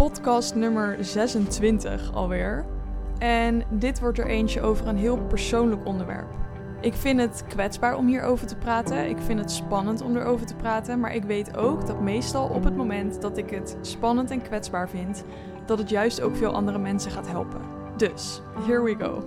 podcast nummer 26 alweer. En dit wordt er eentje over een heel persoonlijk onderwerp. Ik vind het kwetsbaar om hierover te praten. Ik vind het spannend om erover te praten. Maar ik weet ook dat meestal op het moment dat ik het spannend en kwetsbaar vind, dat het juist ook veel andere mensen gaat helpen. Dus, here we go.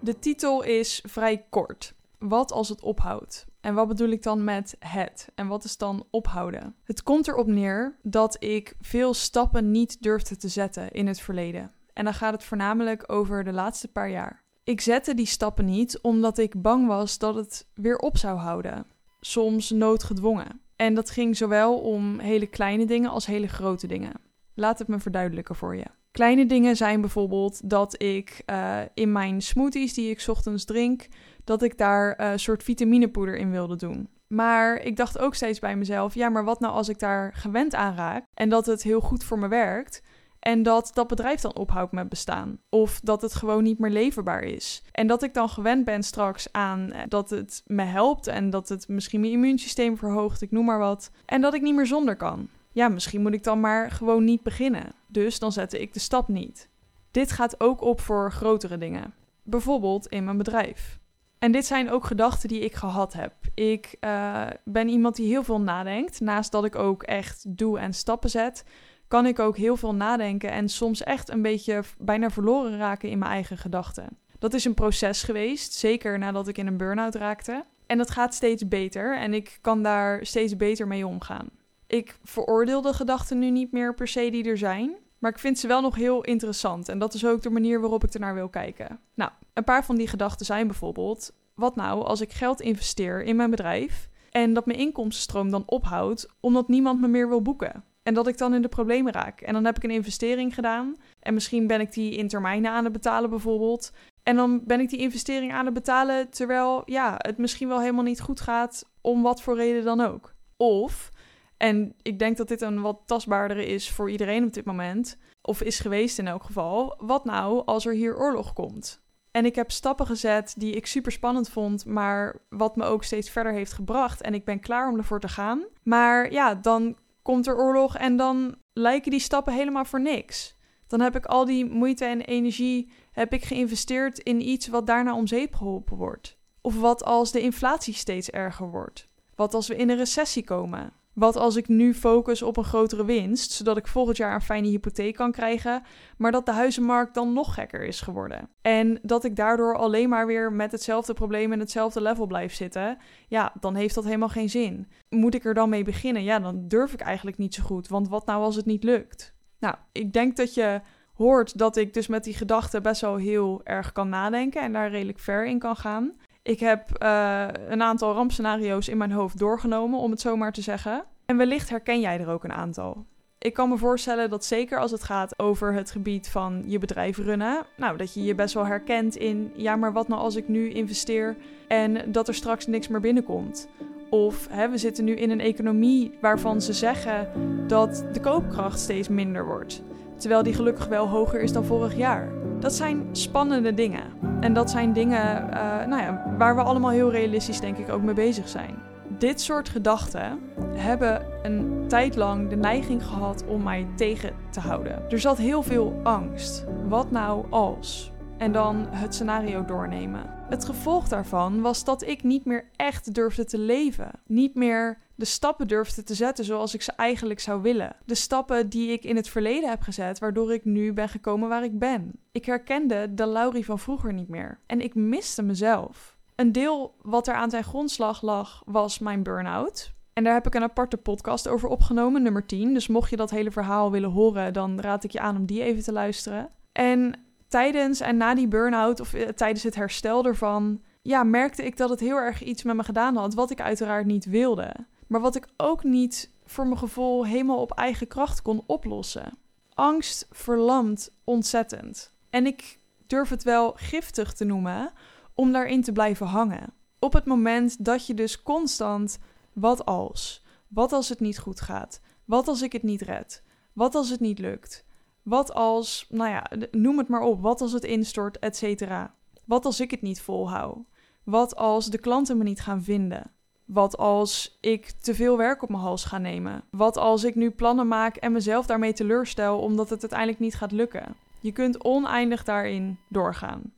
De titel is vrij kort. Wat als het ophoudt? En wat bedoel ik dan met het? En wat is dan ophouden? Het komt erop neer dat ik veel stappen niet durfde te zetten in het verleden. En dan gaat het voornamelijk over de laatste paar jaar. Ik zette die stappen niet omdat ik bang was dat het weer op zou houden. Soms noodgedwongen. En dat ging zowel om hele kleine dingen als hele grote dingen. Laat het me verduidelijken voor je. Kleine dingen zijn bijvoorbeeld dat ik uh, in mijn smoothies die ik ochtends drink, dat ik daar een uh, soort vitaminepoeder in wilde doen. Maar ik dacht ook steeds bij mezelf: ja, maar wat nou als ik daar gewend aan raak en dat het heel goed voor me werkt? En dat dat bedrijf dan ophoudt met bestaan. Of dat het gewoon niet meer leverbaar is. En dat ik dan gewend ben straks aan eh, dat het me helpt. En dat het misschien mijn immuunsysteem verhoogt, ik noem maar wat. En dat ik niet meer zonder kan. Ja, misschien moet ik dan maar gewoon niet beginnen. Dus dan zette ik de stap niet. Dit gaat ook op voor grotere dingen. Bijvoorbeeld in mijn bedrijf. En dit zijn ook gedachten die ik gehad heb. Ik uh, ben iemand die heel veel nadenkt. Naast dat ik ook echt doe en stappen zet, kan ik ook heel veel nadenken en soms echt een beetje bijna verloren raken in mijn eigen gedachten. Dat is een proces geweest, zeker nadat ik in een burn-out raakte. En dat gaat steeds beter en ik kan daar steeds beter mee omgaan. Ik veroordeel de gedachten nu niet meer per se die er zijn, maar ik vind ze wel nog heel interessant en dat is ook de manier waarop ik ernaar wil kijken. Nou, een paar van die gedachten zijn bijvoorbeeld: wat nou als ik geld investeer in mijn bedrijf en dat mijn inkomstenstroom dan ophoudt omdat niemand me meer wil boeken? En dat ik dan in de problemen raak. En dan heb ik een investering gedaan. En misschien ben ik die in termijnen aan het betalen bijvoorbeeld. En dan ben ik die investering aan het betalen terwijl ja, het misschien wel helemaal niet goed gaat, om wat voor reden dan ook. Of, en ik denk dat dit een wat tastbaardere is voor iedereen op dit moment, of is geweest in elk geval, wat nou als er hier oorlog komt? En ik heb stappen gezet die ik super spannend vond, maar wat me ook steeds verder heeft gebracht. En ik ben klaar om ervoor te gaan. Maar ja, dan komt er oorlog en dan lijken die stappen helemaal voor niks. Dan heb ik al die moeite en energie heb ik geïnvesteerd in iets wat daarna om zeep geholpen wordt. Of wat als de inflatie steeds erger wordt? Wat als we in een recessie komen? Wat als ik nu focus op een grotere winst, zodat ik volgend jaar een fijne hypotheek kan krijgen, maar dat de huizenmarkt dan nog gekker is geworden? En dat ik daardoor alleen maar weer met hetzelfde probleem en hetzelfde level blijf zitten, ja, dan heeft dat helemaal geen zin. Moet ik er dan mee beginnen? Ja, dan durf ik eigenlijk niet zo goed, want wat nou als het niet lukt? Nou, ik denk dat je hoort dat ik dus met die gedachten best wel heel erg kan nadenken en daar redelijk ver in kan gaan. Ik heb uh, een aantal rampscenario's in mijn hoofd doorgenomen, om het zo maar te zeggen. En wellicht herken jij er ook een aantal. Ik kan me voorstellen dat zeker als het gaat over het gebied van je bedrijf runnen, nou, dat je je best wel herkent in, ja, maar wat nou als ik nu investeer en dat er straks niks meer binnenkomt? Of hè, we zitten nu in een economie waarvan ze zeggen dat de koopkracht steeds minder wordt, terwijl die gelukkig wel hoger is dan vorig jaar. Dat zijn spannende dingen. En dat zijn dingen uh, nou ja, waar we allemaal heel realistisch, denk ik, ook mee bezig zijn. Dit soort gedachten hebben een tijd lang de neiging gehad om mij tegen te houden. Er zat heel veel angst. Wat nou als? En dan het scenario doornemen. Het gevolg daarvan was dat ik niet meer echt durfde te leven. Niet meer de stappen durfde te zetten zoals ik ze eigenlijk zou willen. De stappen die ik in het verleden heb gezet, waardoor ik nu ben gekomen waar ik ben. Ik herkende de Laurie van vroeger niet meer. En ik miste mezelf. Een deel wat er aan zijn grondslag lag, was mijn burn-out. En daar heb ik een aparte podcast over opgenomen, nummer 10. Dus mocht je dat hele verhaal willen horen, dan raad ik je aan om die even te luisteren. En tijdens en na die burn-out, of uh, tijdens het herstel ervan, ja, merkte ik dat het heel erg iets met me gedaan had, wat ik uiteraard niet wilde. Maar wat ik ook niet voor mijn gevoel helemaal op eigen kracht kon oplossen. Angst verlamt ontzettend. En ik durf het wel giftig te noemen om daarin te blijven hangen. Op het moment dat je dus constant wat als? Wat als het niet goed gaat? Wat als ik het niet red? Wat als het niet lukt? Wat als, nou ja, noem het maar op. Wat als het instort, et cetera? Wat als ik het niet volhoud? Wat als de klanten me niet gaan vinden? Wat als ik te veel werk op mijn hals ga nemen? Wat als ik nu plannen maak en mezelf daarmee teleurstel omdat het uiteindelijk niet gaat lukken? Je kunt oneindig daarin doorgaan.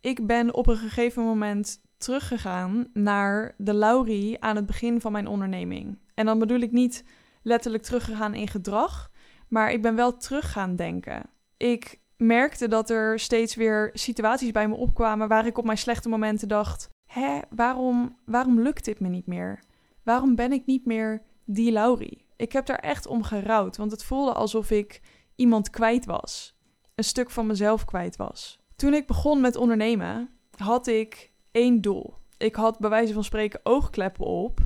Ik ben op een gegeven moment teruggegaan naar de Laurie aan het begin van mijn onderneming. En dan bedoel ik niet letterlijk teruggegaan in gedrag, maar ik ben wel terug gaan denken. Ik merkte dat er steeds weer situaties bij me opkwamen waar ik op mijn slechte momenten dacht: hè, waarom, waarom lukt dit me niet meer? Waarom ben ik niet meer die Laurie? Ik heb daar echt om gerouwd, want het voelde alsof ik iemand kwijt was. Een stuk van mezelf kwijt was. Toen ik begon met ondernemen, had ik één doel. Ik had bij wijze van spreken oogkleppen op.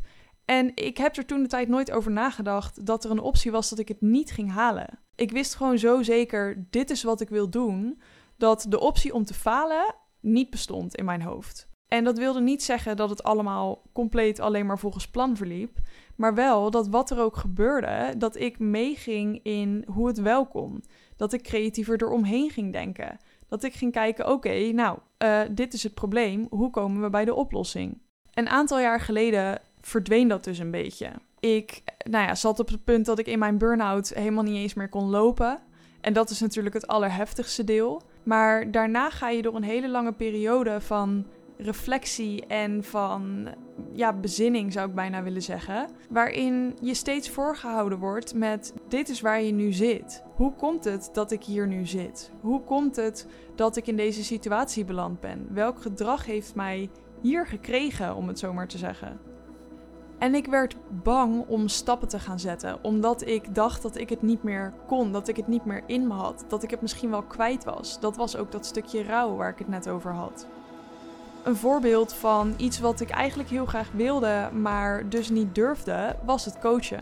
En ik heb er toen de tijd nooit over nagedacht dat er een optie was dat ik het niet ging halen. Ik wist gewoon zo zeker, dit is wat ik wil doen, dat de optie om te falen niet bestond in mijn hoofd. En dat wilde niet zeggen dat het allemaal compleet alleen maar volgens plan verliep, maar wel dat wat er ook gebeurde, dat ik meeging in hoe het wel kon. Dat ik creatiever eromheen ging denken. Dat ik ging kijken, oké, nou, uh, dit is het probleem, hoe komen we bij de oplossing? Een aantal jaar geleden verdween dat dus een beetje. Ik nou ja, zat op het punt dat ik in mijn burn-out helemaal niet eens meer kon lopen. En dat is natuurlijk het allerheftigste deel. Maar daarna ga je door een hele lange periode van reflectie en van ja, bezinning, zou ik bijna willen zeggen. Waarin je steeds voorgehouden wordt met: dit is waar je nu zit. Hoe komt het dat ik hier nu zit? Hoe komt het dat ik in deze situatie beland ben? Welk gedrag heeft mij hier gekregen, om het zo maar te zeggen? En ik werd bang om stappen te gaan zetten, omdat ik dacht dat ik het niet meer kon, dat ik het niet meer in me had, dat ik het misschien wel kwijt was. Dat was ook dat stukje rouw waar ik het net over had. Een voorbeeld van iets wat ik eigenlijk heel graag wilde, maar dus niet durfde, was het coachen.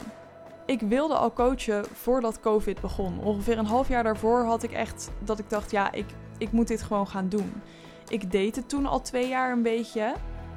Ik wilde al coachen voordat COVID begon. Ongeveer een half jaar daarvoor had ik echt dat ik dacht: ja, ik, ik moet dit gewoon gaan doen. Ik deed het toen al twee jaar een beetje.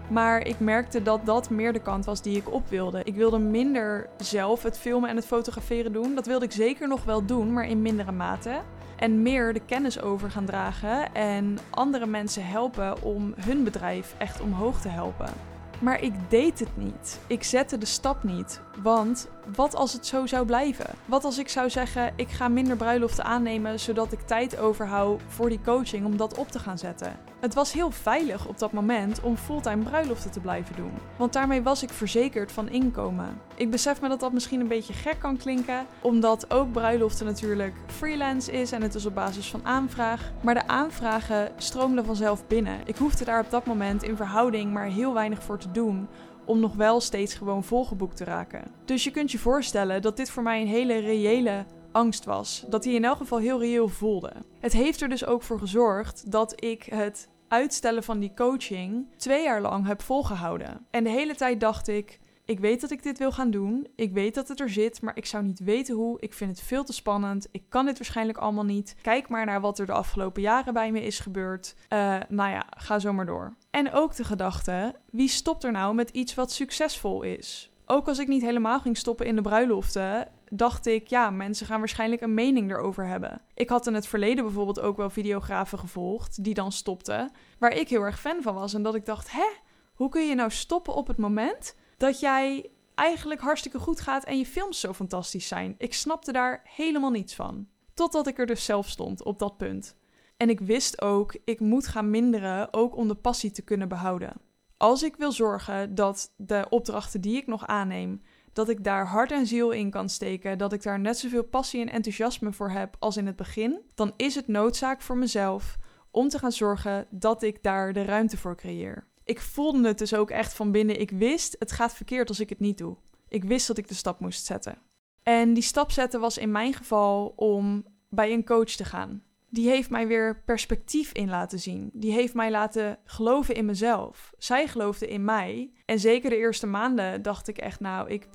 Maar ik merkte dat dat meer de kant was die ik op wilde. Ik wilde minder zelf het filmen en het fotograferen doen. Dat wilde ik zeker nog wel doen, maar in mindere mate. En meer de kennis over gaan dragen en andere mensen helpen om hun bedrijf echt omhoog te helpen. Maar ik deed het niet. Ik zette de stap niet. Want wat als het zo zou blijven? Wat als ik zou zeggen: ik ga minder bruiloften aannemen zodat ik tijd overhoud voor die coaching om dat op te gaan zetten? Het was heel veilig op dat moment om fulltime bruiloften te blijven doen, want daarmee was ik verzekerd van inkomen. Ik besef me dat dat misschien een beetje gek kan klinken, omdat ook bruiloften natuurlijk freelance is en het is op basis van aanvraag. Maar de aanvragen stroomden vanzelf binnen. Ik hoefde daar op dat moment in verhouding maar heel weinig voor te doen om nog wel steeds gewoon volgeboekt te raken. Dus je kunt je voorstellen dat dit voor mij een hele reële angst was. Dat hij in elk geval heel reëel voelde. Het heeft er dus ook voor gezorgd dat ik het uitstellen van die coaching twee jaar lang heb volgehouden. En de hele tijd dacht ik: ik weet dat ik dit wil gaan doen. Ik weet dat het er zit, maar ik zou niet weten hoe. Ik vind het veel te spannend. Ik kan dit waarschijnlijk allemaal niet. Kijk maar naar wat er de afgelopen jaren bij me is gebeurd. Uh, nou ja, ga zo maar door. En ook de gedachte: wie stopt er nou met iets wat succesvol is? Ook als ik niet helemaal ging stoppen in de bruiloften, dacht ik, ja, mensen gaan waarschijnlijk een mening erover hebben. Ik had in het verleden bijvoorbeeld ook wel videografen gevolgd die dan stopten, waar ik heel erg fan van was en dat ik dacht, hè, hoe kun je nou stoppen op het moment dat jij eigenlijk hartstikke goed gaat en je films zo fantastisch zijn? Ik snapte daar helemaal niets van. Totdat ik er dus zelf stond op dat punt. En ik wist ook, ik moet gaan minderen, ook om de passie te kunnen behouden. Als ik wil zorgen dat de opdrachten die ik nog aanneem, dat ik daar hart en ziel in kan steken, dat ik daar net zoveel passie en enthousiasme voor heb als in het begin, dan is het noodzaak voor mezelf om te gaan zorgen dat ik daar de ruimte voor creëer. Ik voelde het dus ook echt van binnen. Ik wist, het gaat verkeerd als ik het niet doe. Ik wist dat ik de stap moest zetten. En die stap zetten was in mijn geval om bij een coach te gaan die heeft mij weer perspectief in laten zien. Die heeft mij laten geloven in mezelf. Zij geloofde in mij. En zeker de eerste maanden dacht ik echt, nou, ik.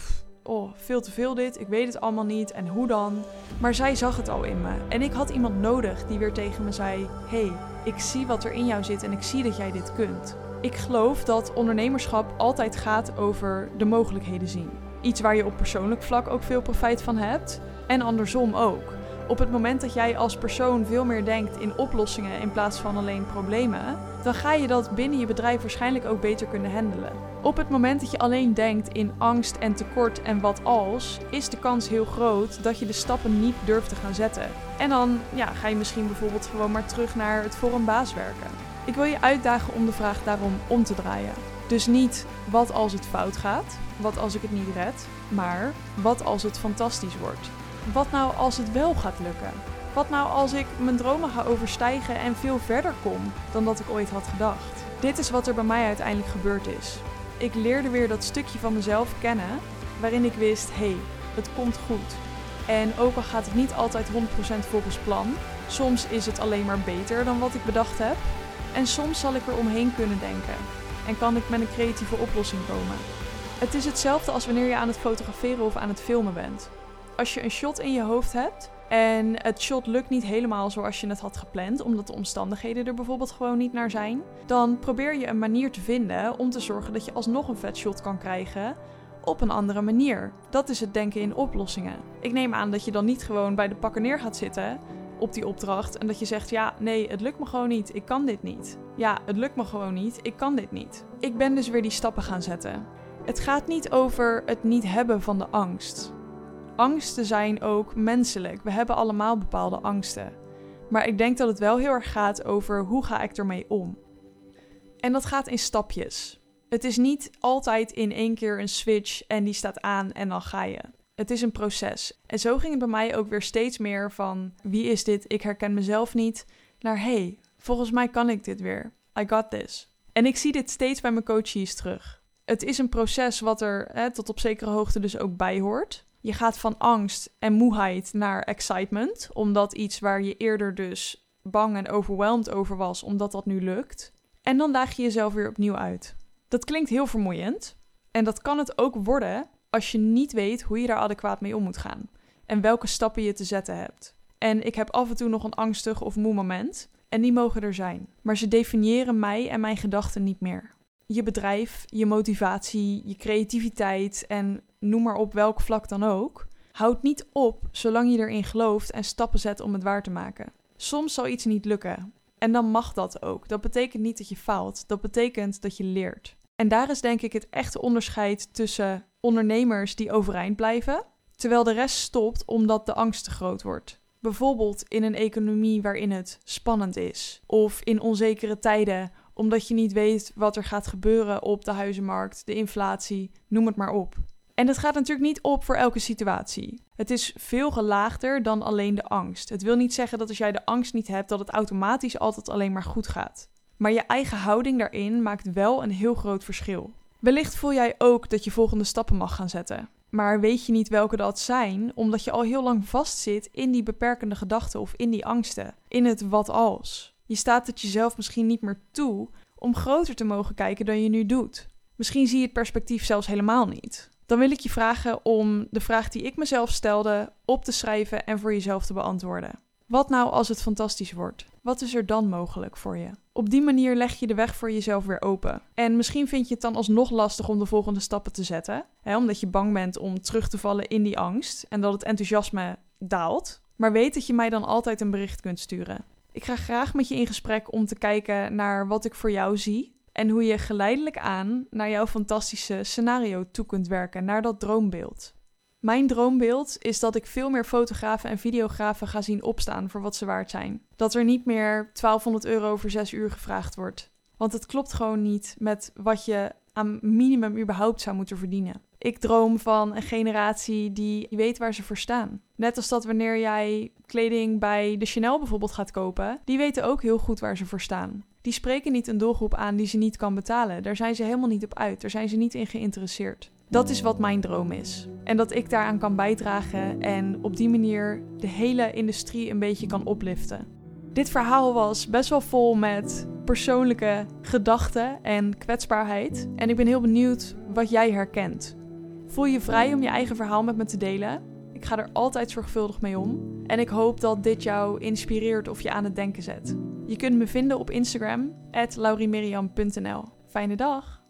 oh, veel te veel dit. Ik weet het allemaal niet. En hoe dan? Maar zij zag het al in me. En ik had iemand nodig die weer tegen me zei: hey, ik zie wat er in jou zit en ik zie dat jij dit kunt. Ik geloof dat ondernemerschap altijd gaat over de mogelijkheden zien. Iets waar je op persoonlijk vlak ook veel profijt van hebt. En andersom ook. Op het moment dat jij als persoon veel meer denkt in oplossingen in plaats van alleen problemen, dan ga je dat binnen je bedrijf waarschijnlijk ook beter kunnen handelen. Op het moment dat je alleen denkt in angst en tekort en wat als, is de kans heel groot dat je de stappen niet durft te gaan zetten. En dan ja, ga je misschien bijvoorbeeld gewoon maar terug naar het voor een baas werken. Ik wil je uitdagen om de vraag daarom om te draaien. Dus niet wat als het fout gaat, wat als ik het niet red, maar wat als het fantastisch wordt. Wat nou als het wel gaat lukken? Wat nou als ik mijn dromen ga overstijgen en veel verder kom dan dat ik ooit had gedacht? Dit is wat er bij mij uiteindelijk gebeurd is. Ik leerde weer dat stukje van mezelf kennen waarin ik wist: hé, hey, het komt goed. En ook al gaat het niet altijd 100% volgens plan, soms is het alleen maar beter dan wat ik bedacht heb. En soms zal ik er omheen kunnen denken en kan ik met een creatieve oplossing komen. Het is hetzelfde als wanneer je aan het fotograferen of aan het filmen bent. Als je een shot in je hoofd hebt en het shot lukt niet helemaal zoals je het had gepland, omdat de omstandigheden er bijvoorbeeld gewoon niet naar zijn, dan probeer je een manier te vinden om te zorgen dat je alsnog een vet shot kan krijgen op een andere manier. Dat is het denken in oplossingen. Ik neem aan dat je dan niet gewoon bij de pakken neer gaat zitten op die opdracht en dat je zegt: Ja, nee, het lukt me gewoon niet, ik kan dit niet. Ja, het lukt me gewoon niet, ik kan dit niet. Ik ben dus weer die stappen gaan zetten. Het gaat niet over het niet hebben van de angst. Angsten zijn ook menselijk. We hebben allemaal bepaalde angsten. Maar ik denk dat het wel heel erg gaat over hoe ga ik ermee om. En dat gaat in stapjes. Het is niet altijd in één keer een switch en die staat aan en dan ga je. Het is een proces. En zo ging het bij mij ook weer steeds meer van wie is dit? Ik herken mezelf niet. Naar hey, volgens mij kan ik dit weer. I got this. En ik zie dit steeds bij mijn coaches terug. Het is een proces wat er hè, tot op zekere hoogte dus ook bij hoort. Je gaat van angst en moeheid naar excitement, omdat iets waar je eerder dus bang en overweldigd over was, omdat dat nu lukt. En dan daag je jezelf weer opnieuw uit. Dat klinkt heel vermoeiend. En dat kan het ook worden als je niet weet hoe je daar adequaat mee om moet gaan. En welke stappen je te zetten hebt. En ik heb af en toe nog een angstig of moe moment. En die mogen er zijn. Maar ze definiëren mij en mijn gedachten niet meer. Je bedrijf, je motivatie, je creativiteit en noem maar op welk vlak dan ook, houdt niet op zolang je erin gelooft en stappen zet om het waar te maken. Soms zal iets niet lukken. En dan mag dat ook. Dat betekent niet dat je faalt. Dat betekent dat je leert. En daar is denk ik het echte onderscheid tussen ondernemers die overeind blijven, terwijl de rest stopt omdat de angst te groot wordt. Bijvoorbeeld in een economie waarin het spannend is, of in onzekere tijden omdat je niet weet wat er gaat gebeuren op de huizenmarkt, de inflatie, noem het maar op. En het gaat natuurlijk niet op voor elke situatie. Het is veel gelaagder dan alleen de angst. Het wil niet zeggen dat als jij de angst niet hebt, dat het automatisch altijd alleen maar goed gaat. Maar je eigen houding daarin maakt wel een heel groot verschil. Wellicht voel jij ook dat je volgende stappen mag gaan zetten. Maar weet je niet welke dat zijn, omdat je al heel lang vastzit in die beperkende gedachten of in die angsten, in het wat als. Je staat het jezelf misschien niet meer toe om groter te mogen kijken dan je nu doet. Misschien zie je het perspectief zelfs helemaal niet. Dan wil ik je vragen om de vraag die ik mezelf stelde op te schrijven en voor jezelf te beantwoorden. Wat nou als het fantastisch wordt? Wat is er dan mogelijk voor je? Op die manier leg je de weg voor jezelf weer open. En misschien vind je het dan alsnog lastig om de volgende stappen te zetten, hè, omdat je bang bent om terug te vallen in die angst en dat het enthousiasme daalt. Maar weet dat je mij dan altijd een bericht kunt sturen. Ik ga graag met je in gesprek om te kijken naar wat ik voor jou zie en hoe je geleidelijk aan naar jouw fantastische scenario toe kunt werken, naar dat droombeeld. Mijn droombeeld is dat ik veel meer fotografen en videografen ga zien opstaan voor wat ze waard zijn. Dat er niet meer 1200 euro voor 6 uur gevraagd wordt. Want het klopt gewoon niet met wat je aan minimum überhaupt zou moeten verdienen. Ik droom van een generatie die weet waar ze voor staan. Net als dat wanneer jij kleding bij de Chanel bijvoorbeeld gaat kopen, die weten ook heel goed waar ze voor staan. Die spreken niet een doelgroep aan die ze niet kan betalen. Daar zijn ze helemaal niet op uit. Daar zijn ze niet in geïnteresseerd. Dat is wat mijn droom is. En dat ik daaraan kan bijdragen en op die manier de hele industrie een beetje kan opliften. Dit verhaal was best wel vol met persoonlijke gedachten en kwetsbaarheid. En ik ben heel benieuwd wat jij herkent. Voel je vrij om je eigen verhaal met me te delen? Ik ga er altijd zorgvuldig mee om. En ik hoop dat dit jou inspireert of je aan het denken zet. Je kunt me vinden op Instagram, laurimeriam.nl. Fijne dag!